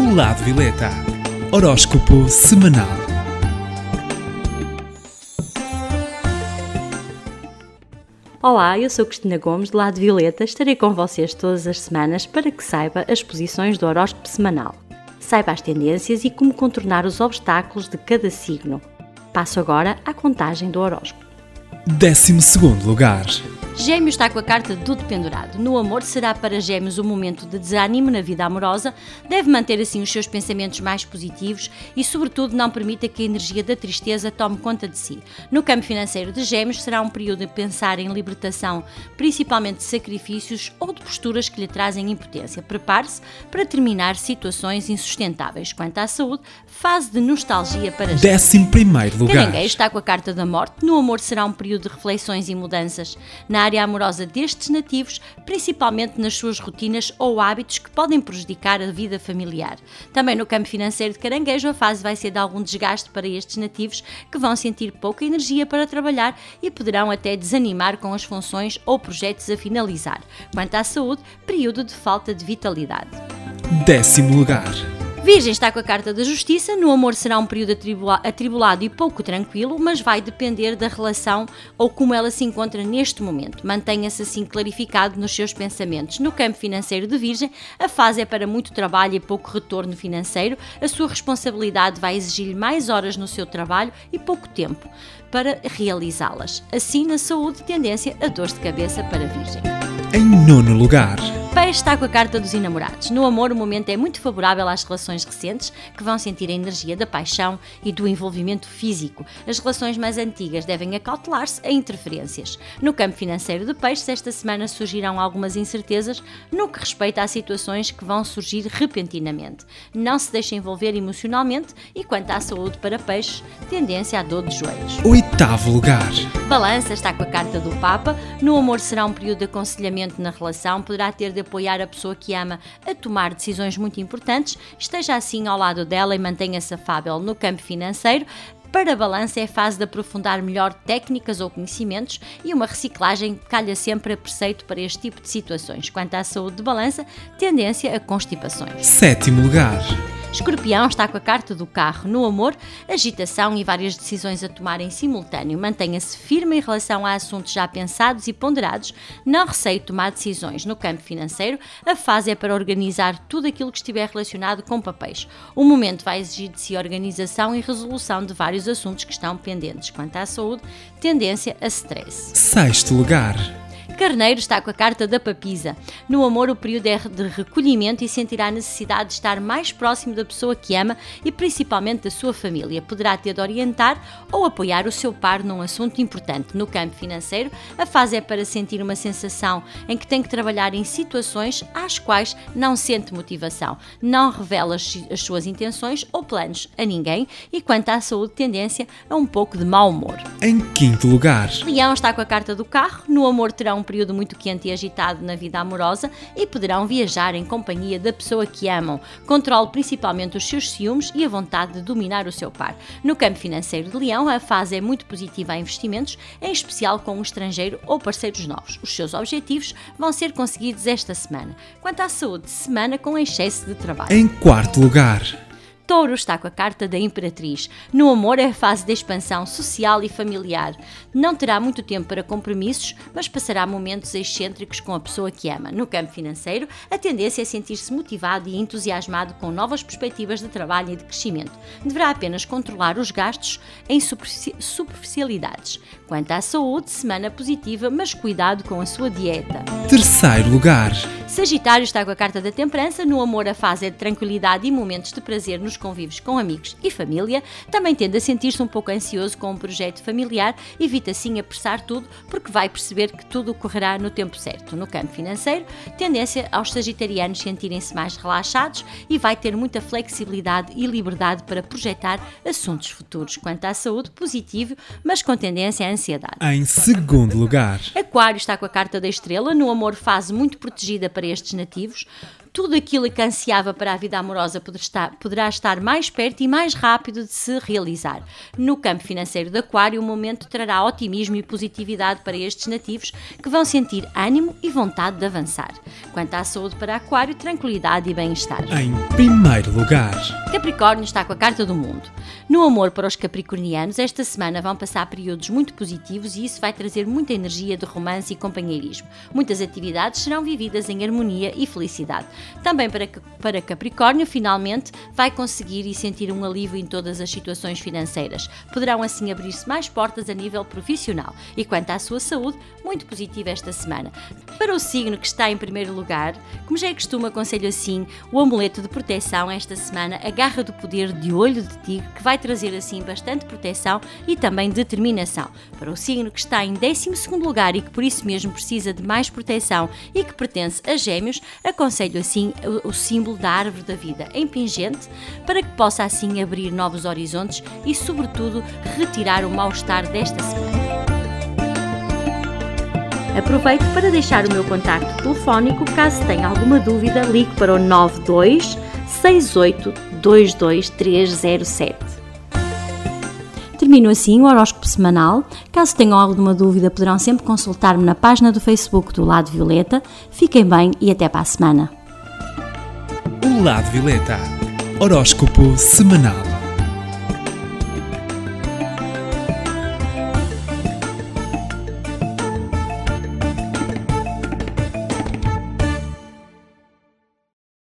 O Lado Violeta. Horóscopo semanal. Olá, eu sou Cristina Gomes, do Lado Violeta. Estarei com vocês todas as semanas para que saiba as posições do horóscopo semanal. Saiba as tendências e como contornar os obstáculos de cada signo. Passo agora à contagem do horóscopo. 12 lugar. Gêmeos está com a carta do dependurado. No amor, será para Gêmeos um momento de desânimo na vida amorosa. Deve manter assim os seus pensamentos mais positivos e, sobretudo, não permita que a energia da tristeza tome conta de si. No campo financeiro de Gêmeos, será um período de pensar em libertação, principalmente de sacrifícios ou de posturas que lhe trazem impotência. Prepare-se para terminar situações insustentáveis. Quanto à saúde, fase de nostalgia para Gêmeos. 11 lugar. Caranguejo está com a carta da morte. No amor, será um período de reflexões e mudanças. Na área amorosa destes nativos, principalmente nas suas rotinas ou hábitos que podem prejudicar a vida familiar. Também no campo financeiro de Caranguejo, a fase vai ser de algum desgaste para estes nativos que vão sentir pouca energia para trabalhar e poderão até desanimar com as funções ou projetos a finalizar. Quanto à saúde, período de falta de vitalidade. Décimo lugar. Virgem está com a carta da justiça. No amor será um período atribula atribulado e pouco tranquilo, mas vai depender da relação ou como ela se encontra neste momento. Mantenha-se assim clarificado nos seus pensamentos. No campo financeiro de Virgem, a fase é para muito trabalho e pouco retorno financeiro. A sua responsabilidade vai exigir mais horas no seu trabalho e pouco tempo para realizá-las. Assim, na saúde, tendência a dores de cabeça para Virgem. Em nono lugar. Peixe está com a carta dos enamorados. No amor, o momento é muito favorável às relações recentes, que vão sentir a energia da paixão e do envolvimento físico. As relações mais antigas devem acautelar-se a interferências. No campo financeiro de peixes, esta semana surgirão algumas incertezas no que respeita a situações que vão surgir repentinamente. Não se deixe envolver emocionalmente e, quanto à saúde para peixes, tendência à dor de joelhos. Oitavo lugar. Balança está com a carta do Papa. No amor será um período de aconselhamento na relação, poderá ter apoiar a pessoa que ama a tomar decisões muito importantes, esteja assim ao lado dela e mantenha-se afável no campo financeiro. Para balança é fase de aprofundar melhor técnicas ou conhecimentos e uma reciclagem calha sempre a preceito para este tipo de situações. Quanto à saúde de balança, tendência a constipações. Sétimo lugar. Escorpião está com a carta do carro no amor, agitação e várias decisões a tomar em simultâneo. Mantenha-se firme em relação a assuntos já pensados e ponderados. Não receie tomar decisões no campo financeiro. A fase é para organizar tudo aquilo que estiver relacionado com papéis. O momento vai exigir de si organização e resolução de vários assuntos que estão pendentes. Quanto à saúde, tendência a stress. Sexto lugar. Carneiro está com a carta da papisa. No amor, o período é de recolhimento e sentirá a necessidade de estar mais próximo da pessoa que ama e principalmente da sua família. Poderá ter de orientar ou apoiar o seu par num assunto importante. No campo financeiro, a fase é para sentir uma sensação em que tem que trabalhar em situações às quais não sente motivação. Não revela as suas intenções ou planos a ninguém e, quanto à saúde, tendência a um pouco de mau humor. Em quinto lugar. Leão está com a carta do carro. No amor, terá um período muito quente e agitado na vida amorosa e poderão viajar em companhia da pessoa que amam. Controle principalmente os seus ciúmes e a vontade de dominar o seu par. No campo financeiro de Leão, a fase é muito positiva a investimentos, em especial com o estrangeiro ou parceiros novos. Os seus objetivos vão ser conseguidos esta semana. Quanto à saúde, semana com excesso de trabalho. Em quarto lugar. Touro está com a carta da Imperatriz. No amor é a fase de expansão social e familiar. Não terá muito tempo para compromissos, mas passará momentos excêntricos com a pessoa que ama. No campo financeiro, a tendência é sentir-se motivado e entusiasmado com novas perspectivas de trabalho e de crescimento. Deverá apenas controlar os gastos em superficialidades. Quanto à saúde, semana positiva, mas cuidado com a sua dieta. Terceiro lugar. Sagitário está com a carta da temperança. No amor, a fase é de tranquilidade e momentos de prazer nos convívios com amigos e família. Também tende a sentir-se um pouco ansioso com um projeto familiar. Evita sim apressar tudo, porque vai perceber que tudo ocorrerá no tempo certo. No campo financeiro, tendência aos sagitarianos sentirem-se mais relaxados e vai ter muita flexibilidade e liberdade para projetar assuntos futuros. Quanto à saúde, positivo, mas com tendência à ansiedade. Em segundo lugar. Aquário está com a carta da estrela. No amor, fase muito protegida para estes nativos. Tudo aquilo que ansiava para a vida amorosa poderá estar, poderá estar mais perto e mais rápido de se realizar. No campo financeiro de Aquário, o momento trará otimismo e positividade para estes nativos que vão sentir ânimo e vontade de avançar. Quanto à saúde para Aquário, tranquilidade e bem-estar. Em primeiro lugar, Capricórnio está com a carta do mundo. No amor para os capricornianos, esta semana vão passar períodos muito positivos e isso vai trazer muita energia de romance e companheirismo. Muitas atividades serão vividas em harmonia e felicidade. Também para, para Capricórnio, finalmente, vai conseguir e sentir um alívio em todas as situações financeiras. Poderão assim abrir-se mais portas a nível profissional. E quanto à sua saúde, muito positiva esta semana. Para o signo que está em primeiro lugar, como já é costume, aconselho assim o amuleto de proteção esta semana, a garra do poder de olho de tigre, que vai trazer assim bastante proteção e também determinação. Para o signo que está em 12 lugar e que por isso mesmo precisa de mais proteção e que pertence a gêmeos, aconselho assim o, o símbolo da árvore da vida em pingente, para que possa assim abrir novos horizontes e sobretudo retirar o mal-estar desta semana. Aproveito para deixar o meu contacto telefónico caso tenha alguma dúvida, ligue para o 92 68 22307. Termino assim o horóscopo semanal. Caso tenham alguma dúvida, poderão sempre consultar-me na página do Facebook do Lado Violeta. Fiquem bem e até para a semana. Lado violeta. Horóscopo semanal.